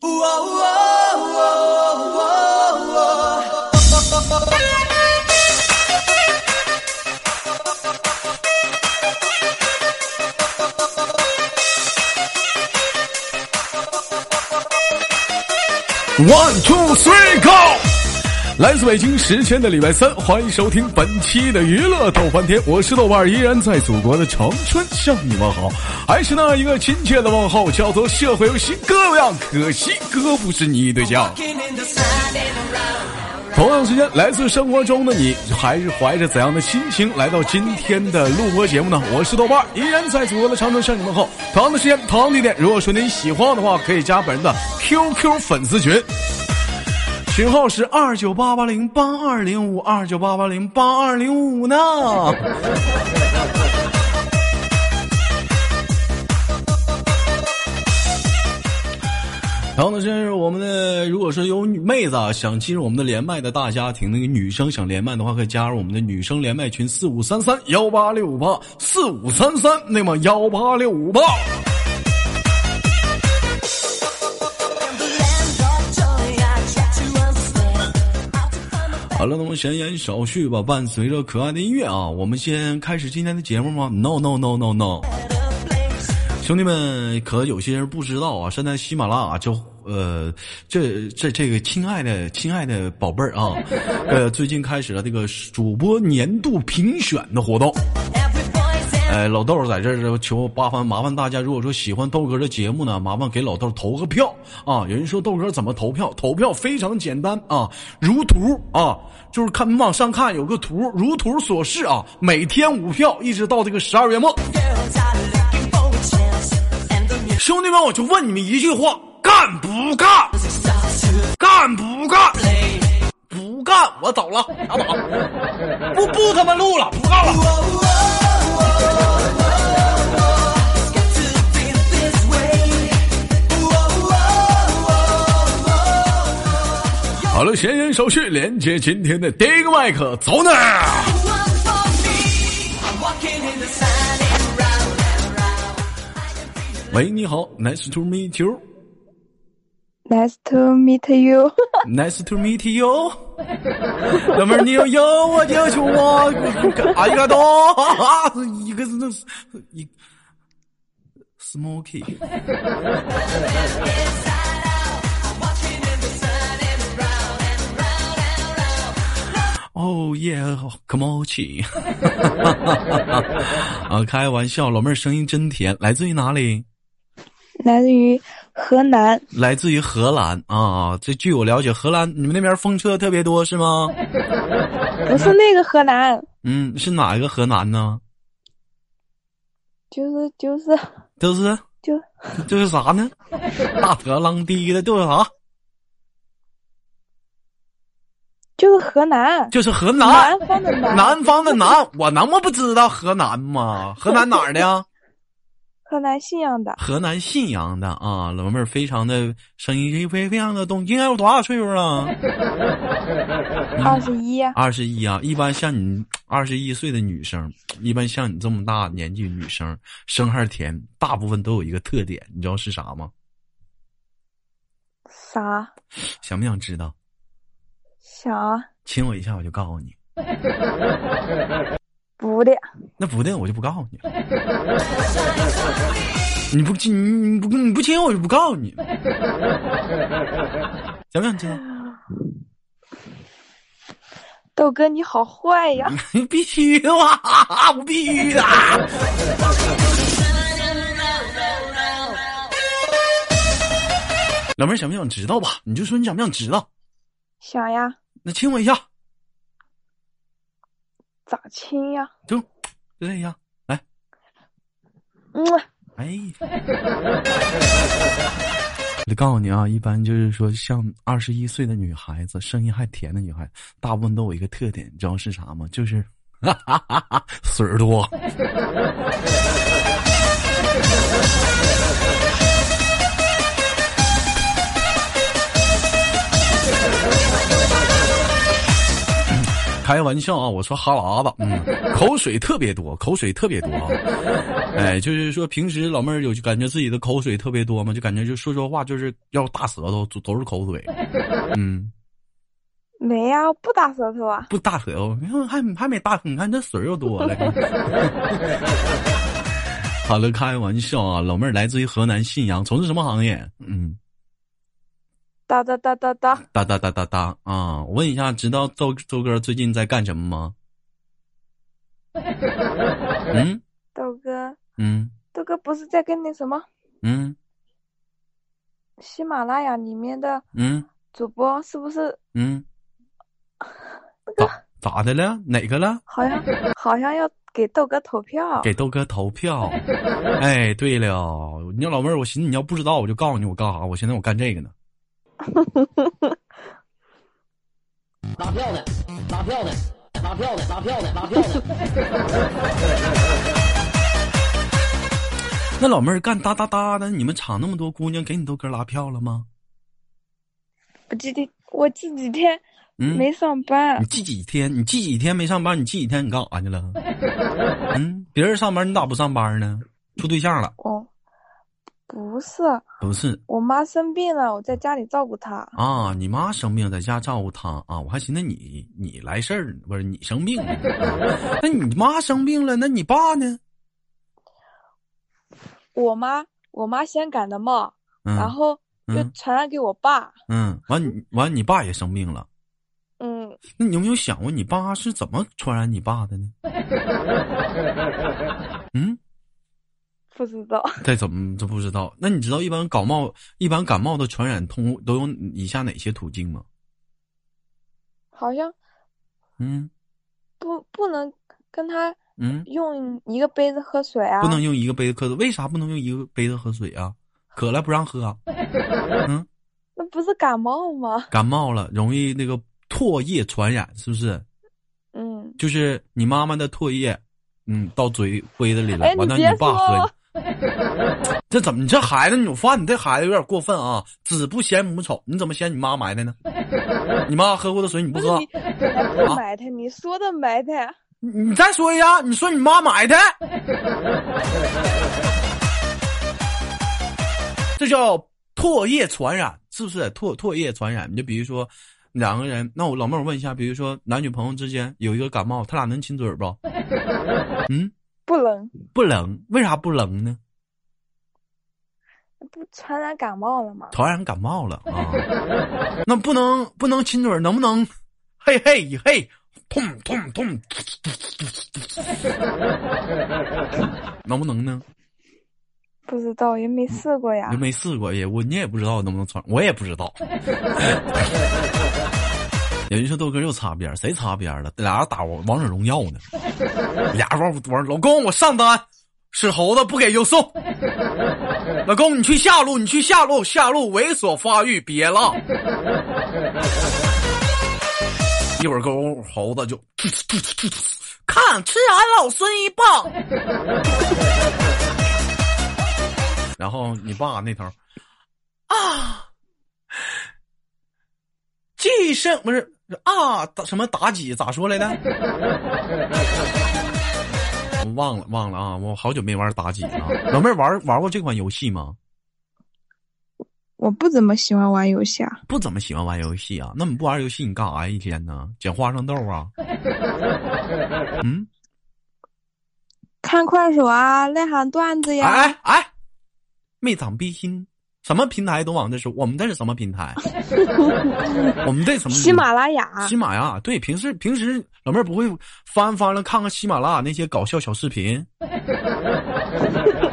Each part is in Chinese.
One two three go！来自北京时间的礼拜三，欢迎收听本期的娱乐逗翻天，我是豆瓣，依然在祖国的长春向你们好，还是那一个亲切的问候，叫做社会有新样，可惜哥不是你对象。同样时间，来自生活中的你，还是怀着怎样的心情来到今天的录播节目呢？我是豆瓣，依然在祖国的长春向你们好。同样的时间，同样地点，如果说您喜欢我的话，可以加本人的 QQ 粉丝群，群号是二九八八零八二零五二九八八零八二零五呢。然后呢，这是我们的，如果说有妹子啊想进入我们的连麦的大家庭，那个女生想连麦的话，可以加入我们的女生连麦群四五三三幺八六五八四五三三，那么幺八六五八。好了，那么闲言少叙吧，伴随着可爱的音乐啊，我们先开始今天的节目吗？No No No No No。兄弟们，可有些人不知道啊，现在喜马拉雅就呃，这这这个亲爱的亲爱的宝贝儿啊，呃，最近开始了这个主播年度评选的活动。哎，老豆在这儿求麻烦麻烦大家，如果说喜欢豆哥的节目呢，麻烦给老豆投个票啊！有人说豆哥怎么投票？投票非常简单啊，如图啊，就是看往上看有个图，如图所示啊，每天五票，一直到这个十二月末。兄弟们，我就问你们一句话：干不干？干不干？不干，我走了，拉倒，不不他妈录了，不干了。好了，闲言少叙，连接今天的第一个麦克，走呢。喂，你好，Nice to meet you。Nice to meet you。Nice to meet you。哥们儿，你要有我就求我，啊 一个多，一个是那是一 smoky。哦耶，可毛起！啊，开玩笑，老妹儿声音真甜，来自于哪里？来自于河南。来自于荷兰啊！这据我了解，荷兰你们那边风车特别多是吗？不是那个河南，嗯，是哪一个河南呢？就是就是就是就就是啥呢？大特浪滴的，就是啥？就是河南，就是河南，南方的南，南方的南，我能不知道河南吗？河南哪儿的呀？河南信阳的，河南信阳的啊，老妹儿非常的声音非非常的动，应该有多大岁数了？二十一，二十一啊！一般像你二十一岁的女生，一般像你这么大年纪女生，声还甜，大部分都有一个特点，你知道是啥吗？啥？想不想知道？想啊亲我一下，我就告诉你。不的，那不的，我就不告诉你。你不亲，你不你不亲我，就不告诉你。想不想知道？豆哥你好坏呀！必须的嘛，我必须的。老妹儿想不想知道吧？你就说你想不想知道？想呀，那亲我一下，咋亲呀？就就这样，来，嗯，哎。我告诉你啊，一般就是说，像二十一岁的女孩子，声音还甜的女孩，大部分都有一个特点，你知道是啥吗？就是哈哈哈哈水儿多。开开玩笑啊，我说哈喇子，嗯，口水特别多，口水特别多啊。哎，就是说平时老妹儿有感觉自己的口水特别多吗？就感觉就说说话就是要大舌头，都都是口水。嗯，没呀，不大舌头啊。不大舌头，你看还还没大，你看这水又多了。好了，开玩笑啊，老妹儿来自于河南信阳，从事什么行业？嗯。哒哒哒哒哒哒哒哒哒哒啊！我问一下，知道周周哥最近在干什么吗？嗯，豆哥，嗯，豆哥不是在跟那什么？嗯，喜马拉雅里面的嗯主播是不是？嗯，咋咋的了？哪个了？好像好像要给豆哥投票。给豆哥投票。哎，对了，你老妹儿，我寻思你要不知道，我就告诉你我干啥。我现在我干这个呢。拉票的，拉票的，拉票的，拉票的，拉票的。那老妹儿干哒哒哒的，你们厂那么多姑娘，给你都哥拉票了吗？我这天我这几天嗯，没上班你，记几天，你记几天没上班，你记几天你干啥去了？嗯，别人上班，你咋不上班呢？处对象了？哦，不是，不是我妈生病了，我在家里照顾她。啊，你妈生病在家照顾她啊，我还寻思你你来事儿呢，不是你生病 那你妈生病了，那你爸呢？我妈我妈先感的冒，嗯，然后又嗯传染给我爸。嗯，完你完你爸也生病了，嗯，那你有没有想过你爸是怎么传染你爸的呢？嗯，不知道。这怎么都不知道？那你知道一般感冒一般感冒的传染通都有以下哪些途径吗？好像嗯不不能跟他嗯，用一个杯子喝水啊。不能用一个杯子喝水，为啥不能用一个杯子喝水啊？渴了不让喝啊？嗯，那不是感冒吗？感冒了容易那个唾液传染，是不是？嗯，就是你妈妈的唾液，嗯，到嘴杯子里了，哎，完了你爸喝说，，这怎么？你这孩子，你我发现你这孩子有点过分啊！子不嫌母丑，你怎么嫌你妈埋汰呢？你妈喝过的水你不喝？不埋汰，你说的埋汰。你你再说一下，你说你妈埋汰，这叫唾液传染，是不是？唾唾液传染，你就比如说两个人，那我老妹儿我问一下，比如说男女朋友之间有一个感冒，他俩能亲嘴不？嗯，不冷，不冷，为啥不冷呢？不传染感冒了吗？传染感冒了啊，那不能不能亲嘴，能不能？嘿嘿嘿，痛痛痛，能不能呢？不知道，也没试过呀也。没试过也我你也不知道能不能传，我也不知道。有人说豆哥又擦边，谁擦边了？俩人打王者荣耀呢，俩人玩玩。老公，我上单，是猴子不给就送。老公，你去下路，你去下路，下路猥琐发育，别了。一会儿狗猴子就看吃俺老孙一棒。然后你爸那头啊，寄生不是啊，打什么妲己咋说来的？我 忘了忘了啊，我好久没玩妲己了。老妹儿玩玩过这款游戏吗？我不怎么喜欢玩游戏啊。不怎么喜欢玩游戏啊？那你不玩游戏你干啥呀？一天呢？捡花生豆啊？嗯，看快手啊，内涵段子呀。哎哎哎，没长逼心，什么平台都往这说。我们这是什么平台？我们这什么？喜马拉雅喜。马拉雅对，平时平时老妹儿不会翻翻了看看喜马拉雅那些搞笑小视频，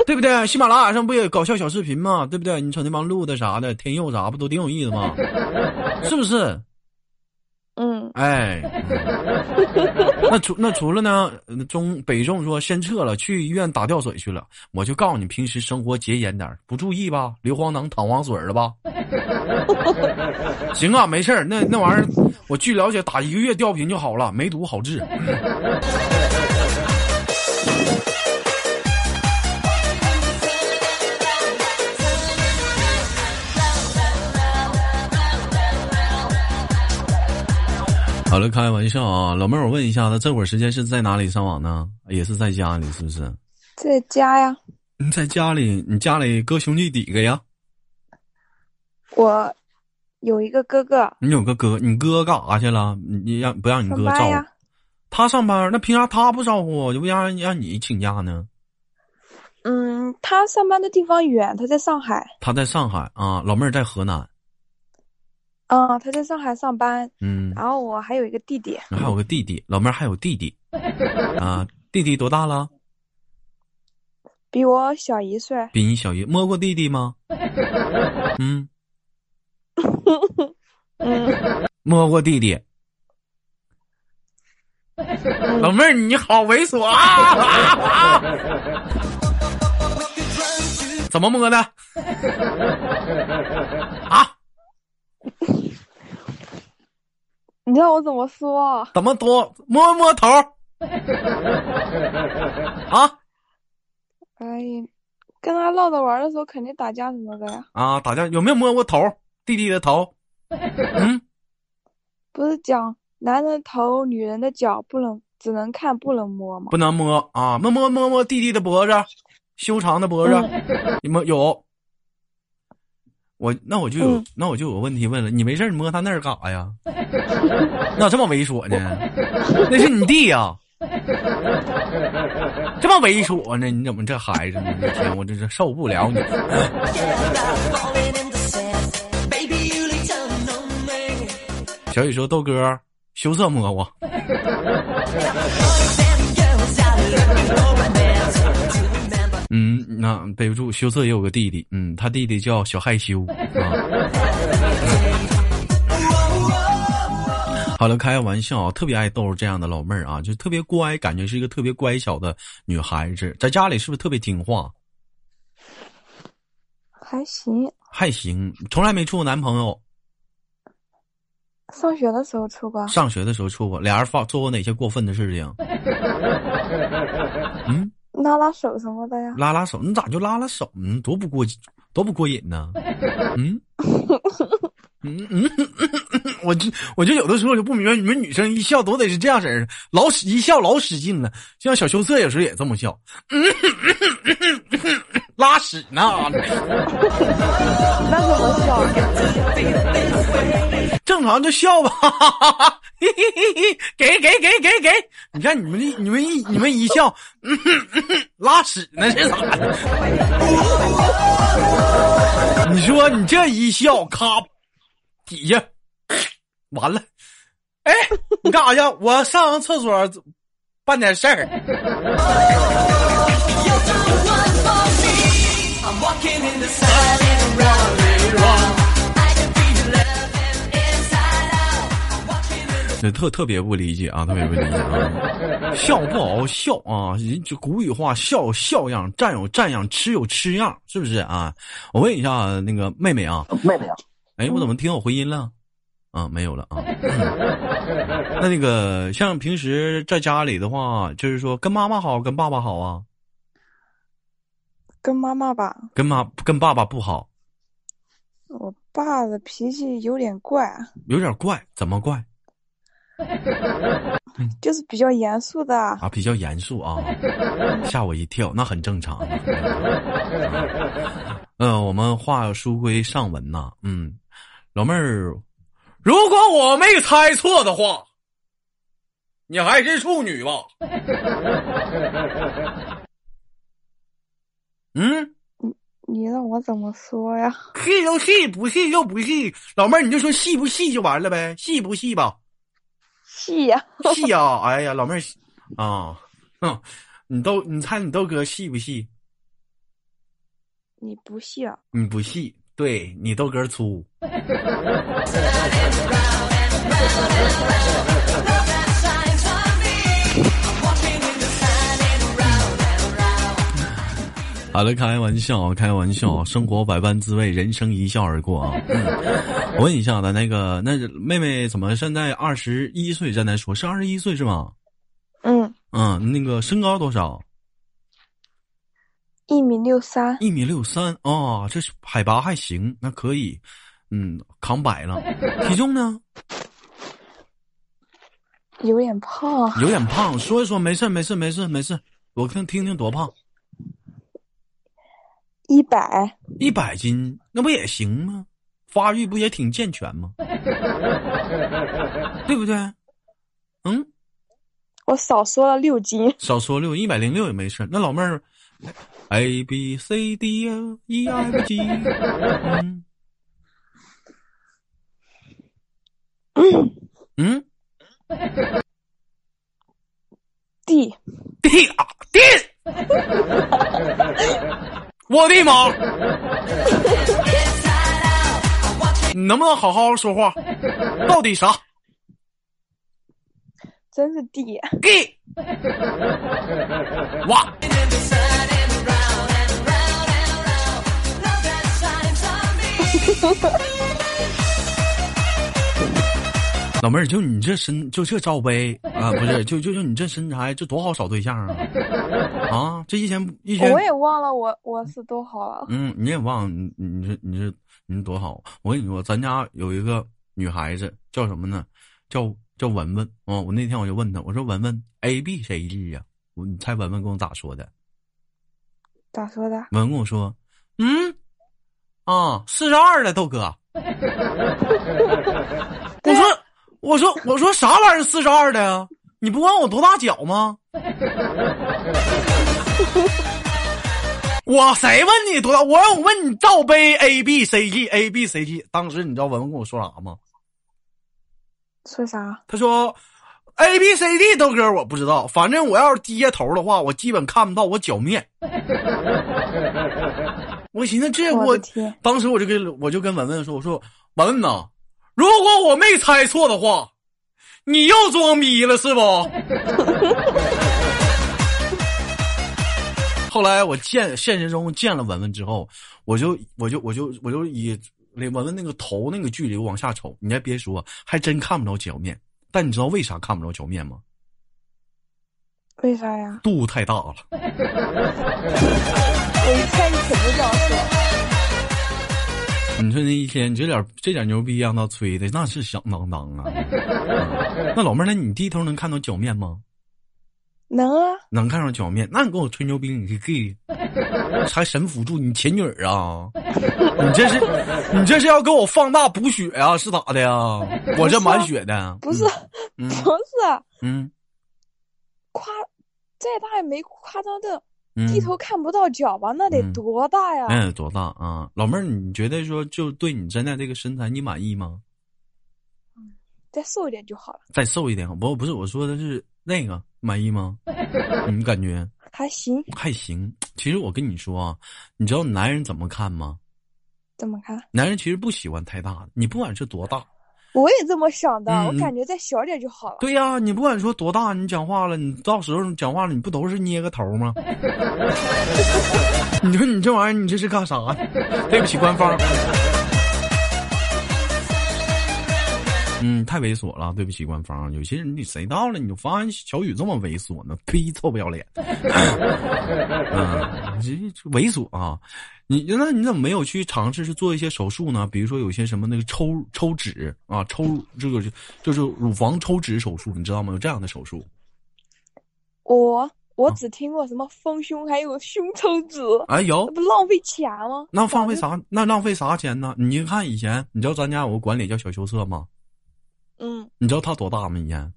对不对？喜马拉雅上不也搞笑小视频吗？对不对？你瞅那帮录的啥的，天佑啥不都挺有意思吗？是不是？哎，那除那除了呢，中北中说先撤了，去医院打吊水去了。我就告诉你，平时生活节俭点不注意吧，硫磺能淌黄水了吧？行啊，没事儿，那那玩意儿，我据了解，打一个月吊瓶就好了，梅毒好治。好了，开玩笑啊，老妹儿，我问一下，他这会儿时间是在哪里上网呢？也是在家里，是不是？在家呀。你在家里，你家里哥兄弟几个呀？我有一个哥哥。你有个哥，你哥干啥去了？你让不让你哥照顾？呀。他上班，那凭啥他不照顾？就不让让你请假呢？嗯，他上班的地方远，他在上海。他在上海啊，老妹儿在河南。嗯，他在上海上班。嗯，然后我还有一个弟弟。还有个弟弟，老妹儿还有弟弟。啊，弟弟多大了？比我小一岁。比你小一，摸过弟弟吗？嗯。嗯。摸过弟弟。老妹儿，你好猥琐啊！怎么摸的？啊？你知道我怎么说？怎么多摸摸头？啊？哎呀，跟他唠着玩的时候，肯定打架什么的呀。啊，打架有没有摸过头？弟弟的头？嗯，不是讲男人头、女人的脚不能只能看不能摸吗？不能摸啊！摸摸摸摸弟弟的脖子。修长的脖子，你们有？我那我就有，那我就有问题问了。你没事你摸他那儿干啥呀？咋这么猥琐呢？那是你弟呀！这么猥琐呢？你怎么这孩子？我天，我真是受不了你！小雨说：“豆哥，羞涩摸我。”嗯，那背不住，羞涩也有个弟弟，嗯，他弟弟叫小害羞 啊。好了，开个玩笑，特别爱逗这样的老妹儿啊，就特别乖，感觉是一个特别乖巧的女孩子，在家里是不是特别听话？还行，还行，从来没处过男朋友。上学的时候处过。上学的时候处过，俩人发做过哪些过分的事情？嗯。拉拉手什么的呀？拉拉手，你咋就拉拉手呢？多不过多不过瘾呢？嗯？嗯？嗯，我就我就有的时候就不明白，你们女生一笑都得是这样式儿的，老使一笑老使劲了。像小羞涩有时候也这么笑，拉屎呢？那怎么笑？正常就笑吧。给给给给给！你看你们一你们一你们一笑，拉屎呢是咋的？你说你这一笑，咔，底下完了。哎，你干啥去？我上厕所办点事儿。那特特别不理解啊，特别不理解啊！笑不好好笑啊，人就古语话，笑笑样，站有站样，吃有吃样，是不是啊？我问一下那个妹妹啊，妹妹啊，哎，我怎么听有回音了？啊，没有了啊。那那个像平时在家里的话，就是说跟妈妈好，跟爸爸好啊？跟妈妈吧。跟妈跟爸爸不好。我爸的脾气有点怪。有点怪？怎么怪？就是比较严肃的啊，比较严肃啊，吓我一跳，那很正常。嗯，我们话书归上文呐，嗯，老妹儿，如果我没猜错的话，你还是处女吧？嗯，你你让我怎么说呀？细就细，不细就不细。老妹儿，你就说细不细就完了呗，细不细吧？细呀，细呀！哎呀，老妹儿，啊，哼，你都你猜你豆哥细不细？你不细啊？你不细，对你豆哥粗。好了，开玩笑，开玩笑，生活百般滋味，人生一笑而过啊。我问一下的那个，那妹妹怎么现在二十一岁？现在说是二十一岁是吗？嗯嗯，那个身高多少？一米六三。一米六三啊，这是海拔还行，那可以，嗯，扛百了。体重呢？有点胖，有点胖，说一说，没事没事没事没事，我看听听多胖，一百一百斤，那不也行吗？发育不也挺健全吗？对不对？嗯，我少说了六斤。少说六，一百零六也没事。那老妹儿，A B C D E F G，嗯 嗯，D 啊 D，我的妈！你能不能好好说话？到底啥真是地给哇！老妹儿，就你这身，就这罩杯啊，不是，就就就你这身材，这多好找对象啊！啊，这一天一天，我也忘了我我是多好了。嗯，你也忘了你你这你这你多好！我跟你说，咱家有一个女孩子叫什么呢？叫叫文文啊！我那天我就问她，我说文文，A B C D 呀？我你猜文文跟我咋说的？咋说的？文文跟我说，嗯，啊，四十二了，豆哥。我说我说我说啥玩意儿四十二的呀？你不问我多大脚吗？我谁问你多大？我我问你罩杯 A B C D A B C D。当时你知道文文跟我说啥吗？说啥？他说 A B C D 豆哥我不知道，反正我要是低下头的话，我基本看不到我脚面。我寻思这我当时我就跟我就跟文文说，我说文文呐，如果我没猜错的话，你又装逼了是不？后来我见现实中见了文文之后，我就我就我就我就以文文那个头那个距离往下瞅，你还别说，还真看不着脚面。但你知道为啥看不着脚面吗？为啥呀？肚太大了。我一猜你肯定这样说。你说那一天，你这点这点牛逼让他吹的，那是响当当啊！嗯 那老妹儿，那你低头能看到脚面吗？能啊，能看上脚面，那你跟我吹牛逼，你是 gay，还神辅助你前女儿啊？你这是 你这是要给我放大补血啊？是咋的呀？我这满血的，不是，嗯不是嗯夸，再大也没夸张的嗯，低头看不到脚吧？那得嗯多大呀？那得多大啊？老妹儿，你觉得说就对你现在这个身材你满意吗？再瘦一点就好了，再瘦一点，不不是我说的是那个满意吗？你感觉？还行。还行。其实我跟你说啊，你知道男人怎么看吗？怎么看？男人其实不喜欢太大的，你不管是多大，我也这么想的，嗯我感觉再小点就好了。对呀、你不管说多大，你讲话了，你到时候讲话了，你不都是捏个头吗？你说你这玩意儿，你这是干啥呢？对不起，官方。嗯，太猥琐了，对不起，官方。有些人你谁到了，你就发现小雨这么猥琐呢？呸，臭不要脸！嗯，这这猥琐啊！你那你怎么没有去尝试去做一些手术呢？比如说有些什么那个抽抽脂啊，抽这个就就是乳房抽脂手术，你知道吗？有这样的手术。我我啊只听过什么丰胸，还有胸抽脂，哎，有那不浪费钱吗？那浪费啥？那浪费啥钱呢？你看以前，你知道咱家有个管理叫小羞涩吗？嗯，你知道他多大吗？以前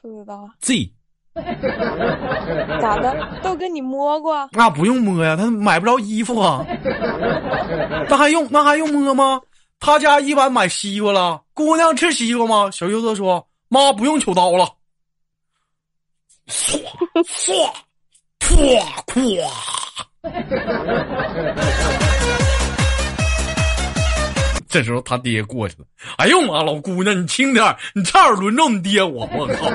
不知道啊，Z，咋的？都跟你摸过？那不用摸呀，他买不着衣服啊。那还用那还用摸吗？他家一般买西瓜了，姑娘吃西瓜吗？小舅子说：“妈不用求刀了。”唰唰。这时候他爹过去了，哎呦妈，老姑娘你轻点儿你差点轮着你爹我，我靠！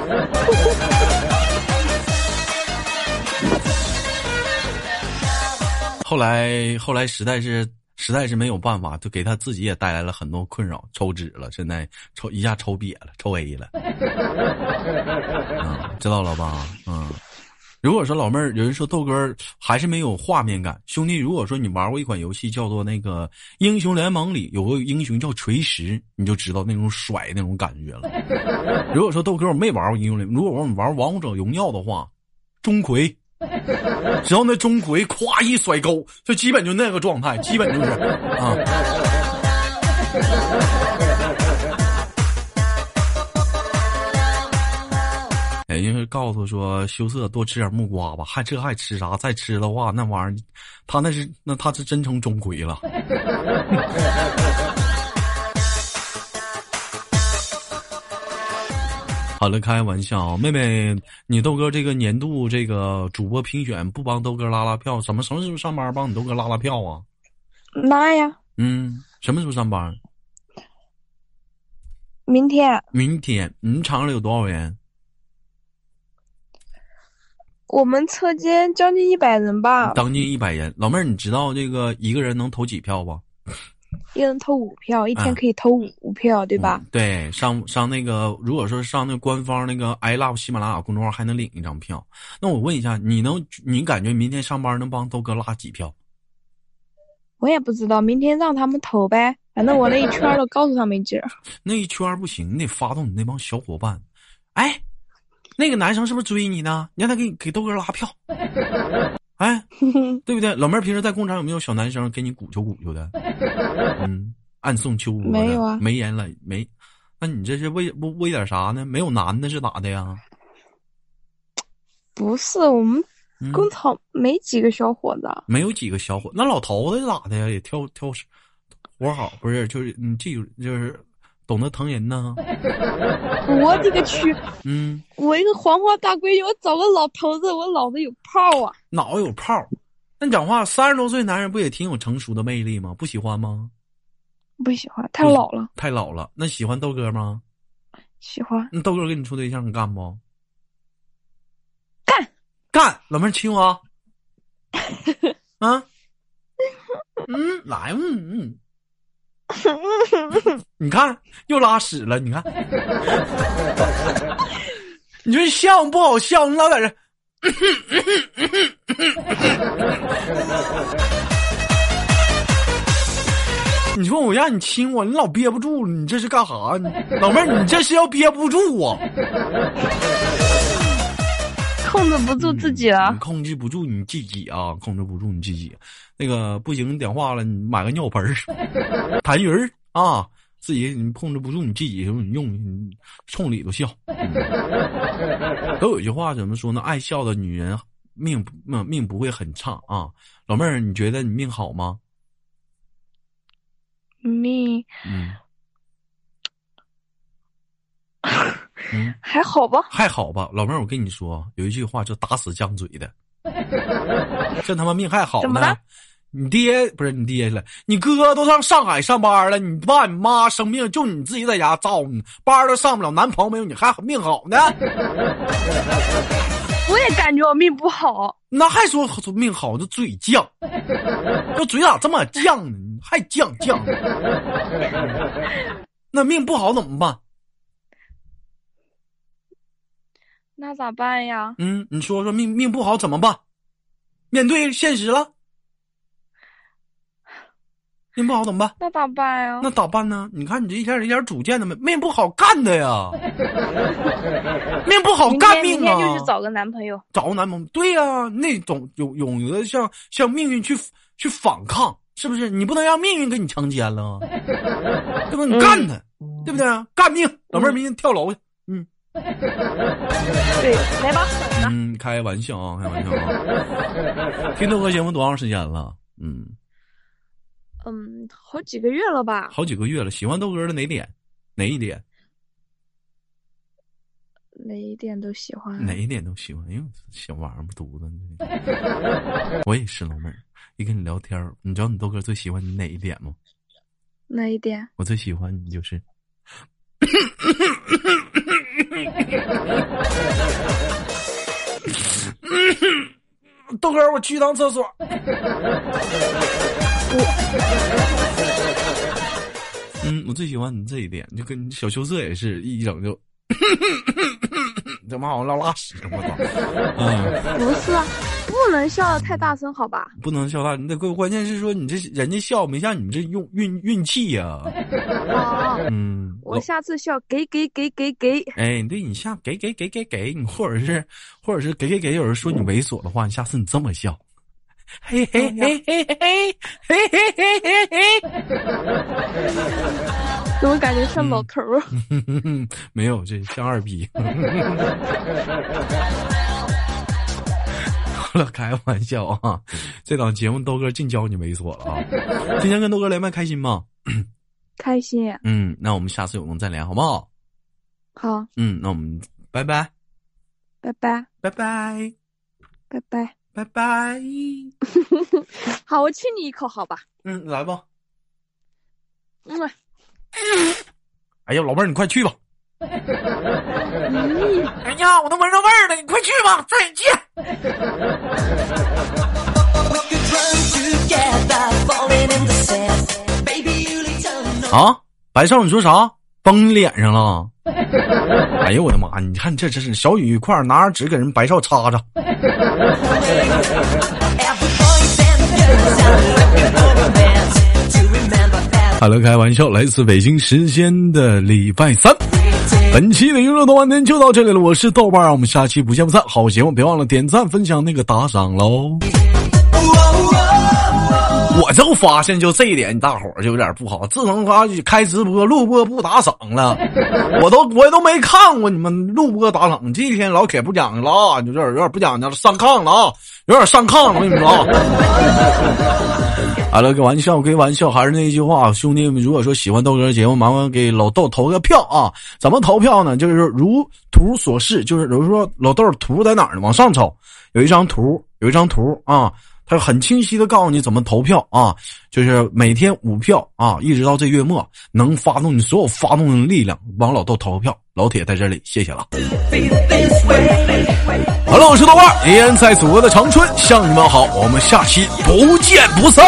后来后来实在是实在是没有办法，就给他自己也带来了很多困扰，抽脂了，现在抽一下抽瘪了，抽 A 了，嗯，知道了吧？嗯，如果说老妹儿，有人说豆哥还是没有画面感，兄弟，如果说你玩过一款游戏叫做那个英雄联盟里有个英雄叫锤石，你就知道那种甩那种感觉了。如果说豆哥我没玩过英雄联，如果我玩王者荣耀的话，钟馗，只要那钟馗咵一甩钩，就基本就那个状态，基本就是啊。哎，因为告诉说羞涩多吃点木瓜吧，还这还吃啥？再吃的话，那玩意儿，他那是那他是真成钟馗了。好了，开玩笑，妹妹，你豆哥这个年度这个主播评选不帮豆哥拉拉票，什么什么时候上班帮你豆哥拉拉票啊？拉呀，嗯，什么时候上班？明天明天。你厂里有多少人？我们车间将近一百人吧，将近一百人。老妹儿，你知道这个一个人能投几票不？一人投五票，一天可以投五票，对吧？对，上上那个，如果说上那官方那个 i love 喜马拉雅公众号，还能领一张票。那我问一下，你能你感觉明天上班能帮豆哥拉几票？我也不知道，明天让他们投呗，反正我那一圈都告诉他们劲儿。那一圈不行，你得发动你那帮小伙伴。哎，那个男生是不是追你呢？你让他给给豆哥拉票。哎，对不对？老妹儿平时在工厂有没有小男生给你鼓秋鼓秋的？嗯，暗送秋波没有啊？没言了，没。那你这是为为为点啥呢？没有男的是咋的呀？不是，我们工厂没几个小伙子。没有几个小伙，那老头子咋的呀？也挑挑活好，不是？就是你记住，就是。懂得疼人呢，我的个去！嗯，我一个黄花大闺女，我找个老头子，我脑子有泡啊！脑子有泡？那讲话，三十多岁男人不也挺有成熟的魅力吗？不喜欢吗？不喜欢，太老了。太老了。那喜欢豆哥吗？喜欢。那豆哥跟你处对象，你干不？干干，老妹儿亲我。啊？嗯，来，嗯嗯。你看，又拉屎了。你看，你说笑不好笑？你老在这，你说我让你亲我，你老憋不住。你这是干啥？老妹儿，你这是要憋不住啊？控制不住自己了，控制不住你自己啊！控制不住你自己。那个不行，讲话了，你买个尿盆儿，痰盂儿啊，自己你控制不住你自己，你用你冲里头笑。都有句话怎么说呢？爱笑的女人命命命不会很差啊。老妹儿，你觉得你命好吗？命，嗯，嗯，还好吧，还好吧。老妹儿，我跟你说，有一句话叫打死犟嘴的。这他妈命还好呢！你爹不是你爹了，你哥都上上海上班了，你爸你妈生病，就你自己在家照顾，班都上不了，男朋友没有，你还命好呢？我也感觉我命不好，那还说命好？这嘴犟，这嘴咋这么犟呢？还犟犟？那命不好怎么办？那咋办呀？嗯，你说说命命不好怎么办？面对现实了，命不好怎么办？那咋办呀？那咋办呢？你看你这一点一点主见都没？命不好干的呀，命不好干命啊！就是找个男朋友，找个男朋友，对呀，那种有有的向向命运去去反抗，是不是？你不能让命运给你强奸了，对不？你干他，对不对？干命，老妹儿明天跳楼去。对，来吧。嗯，开玩笑啊，开玩笑啊。听豆哥节目多长时间了？嗯，嗯，好几个月了吧？好几个月了。喜欢豆哥的哪点？哪一点？哪一点都喜欢。哪一点都喜欢。哎呦，小王八犊子！我也是老妹儿，一跟你聊天你知道你豆哥最喜欢你哪一点吗？哪一点？我最喜欢你就是。豆哥，我去趟厕所。嗯，我最喜欢你这一点，就跟小羞涩也是一整就 怎么好像拉拉屎，我操！嗯，不是，不能笑的太大声，好吧？不能笑大，那关关键是说你这人家笑没像你这用运运气呀。哦，嗯，我下次笑给给给给给。哎，对你下给给给给给你，或者是或者是给给给，有人说你猥琐的话，你下次你这么笑。嘿嘿嘿嘿嘿嘿嘿嘿嘿嘿，怎么感觉像老头儿？没有，这像二逼。开玩笑啊！这档节目豆哥尽教你猥琐了啊！今天跟豆哥连麦开心吗？开心。嗯，那我们下次有空再连，好不好？好。嗯，那我们拜拜，拜拜，拜拜，拜拜。拜拜。好，我亲你一口，好吧？嗯，来吧。嗯。哎呀，老妹儿，你快去吧。哎呀，我都闻着味儿了，你快去吧，再见。啊，白少，你说啥？崩你脸上了？哎呦我的妈！你看这这是小雨块拿着纸给人白少擦擦。好了，开玩笑，来自北京时间的礼拜三，本期的娱乐多半天就到这里了。我是豆瓣，我们下期不见不散。好节目别忘了点赞、分享、那个打赏喽。我就发现就这一点，大伙儿就有点不好。自从他开直播录播不打赏了，我都我都没看过你们录播打赏。这一天老铁不讲究了啊，有点有点不讲究了，上炕了啊，有点上炕了。我跟你说啊，好了，开玩笑，归玩笑，还是那句话，兄弟们，如果说喜欢豆哥的节目，麻烦给老豆投个票啊。怎么投票呢？就是如图所示，就是比如说老豆图在哪儿呢？往上瞅，有一张图，有一张图啊。他很清晰的告诉你怎么投票啊，就是每天五票啊，一直到这月末能发动你所有发动的力量，王老豆投票。老铁在这里，谢谢了。好了，我是豆瓣，依然在祖国的长春向你们好，我们下期不见不散。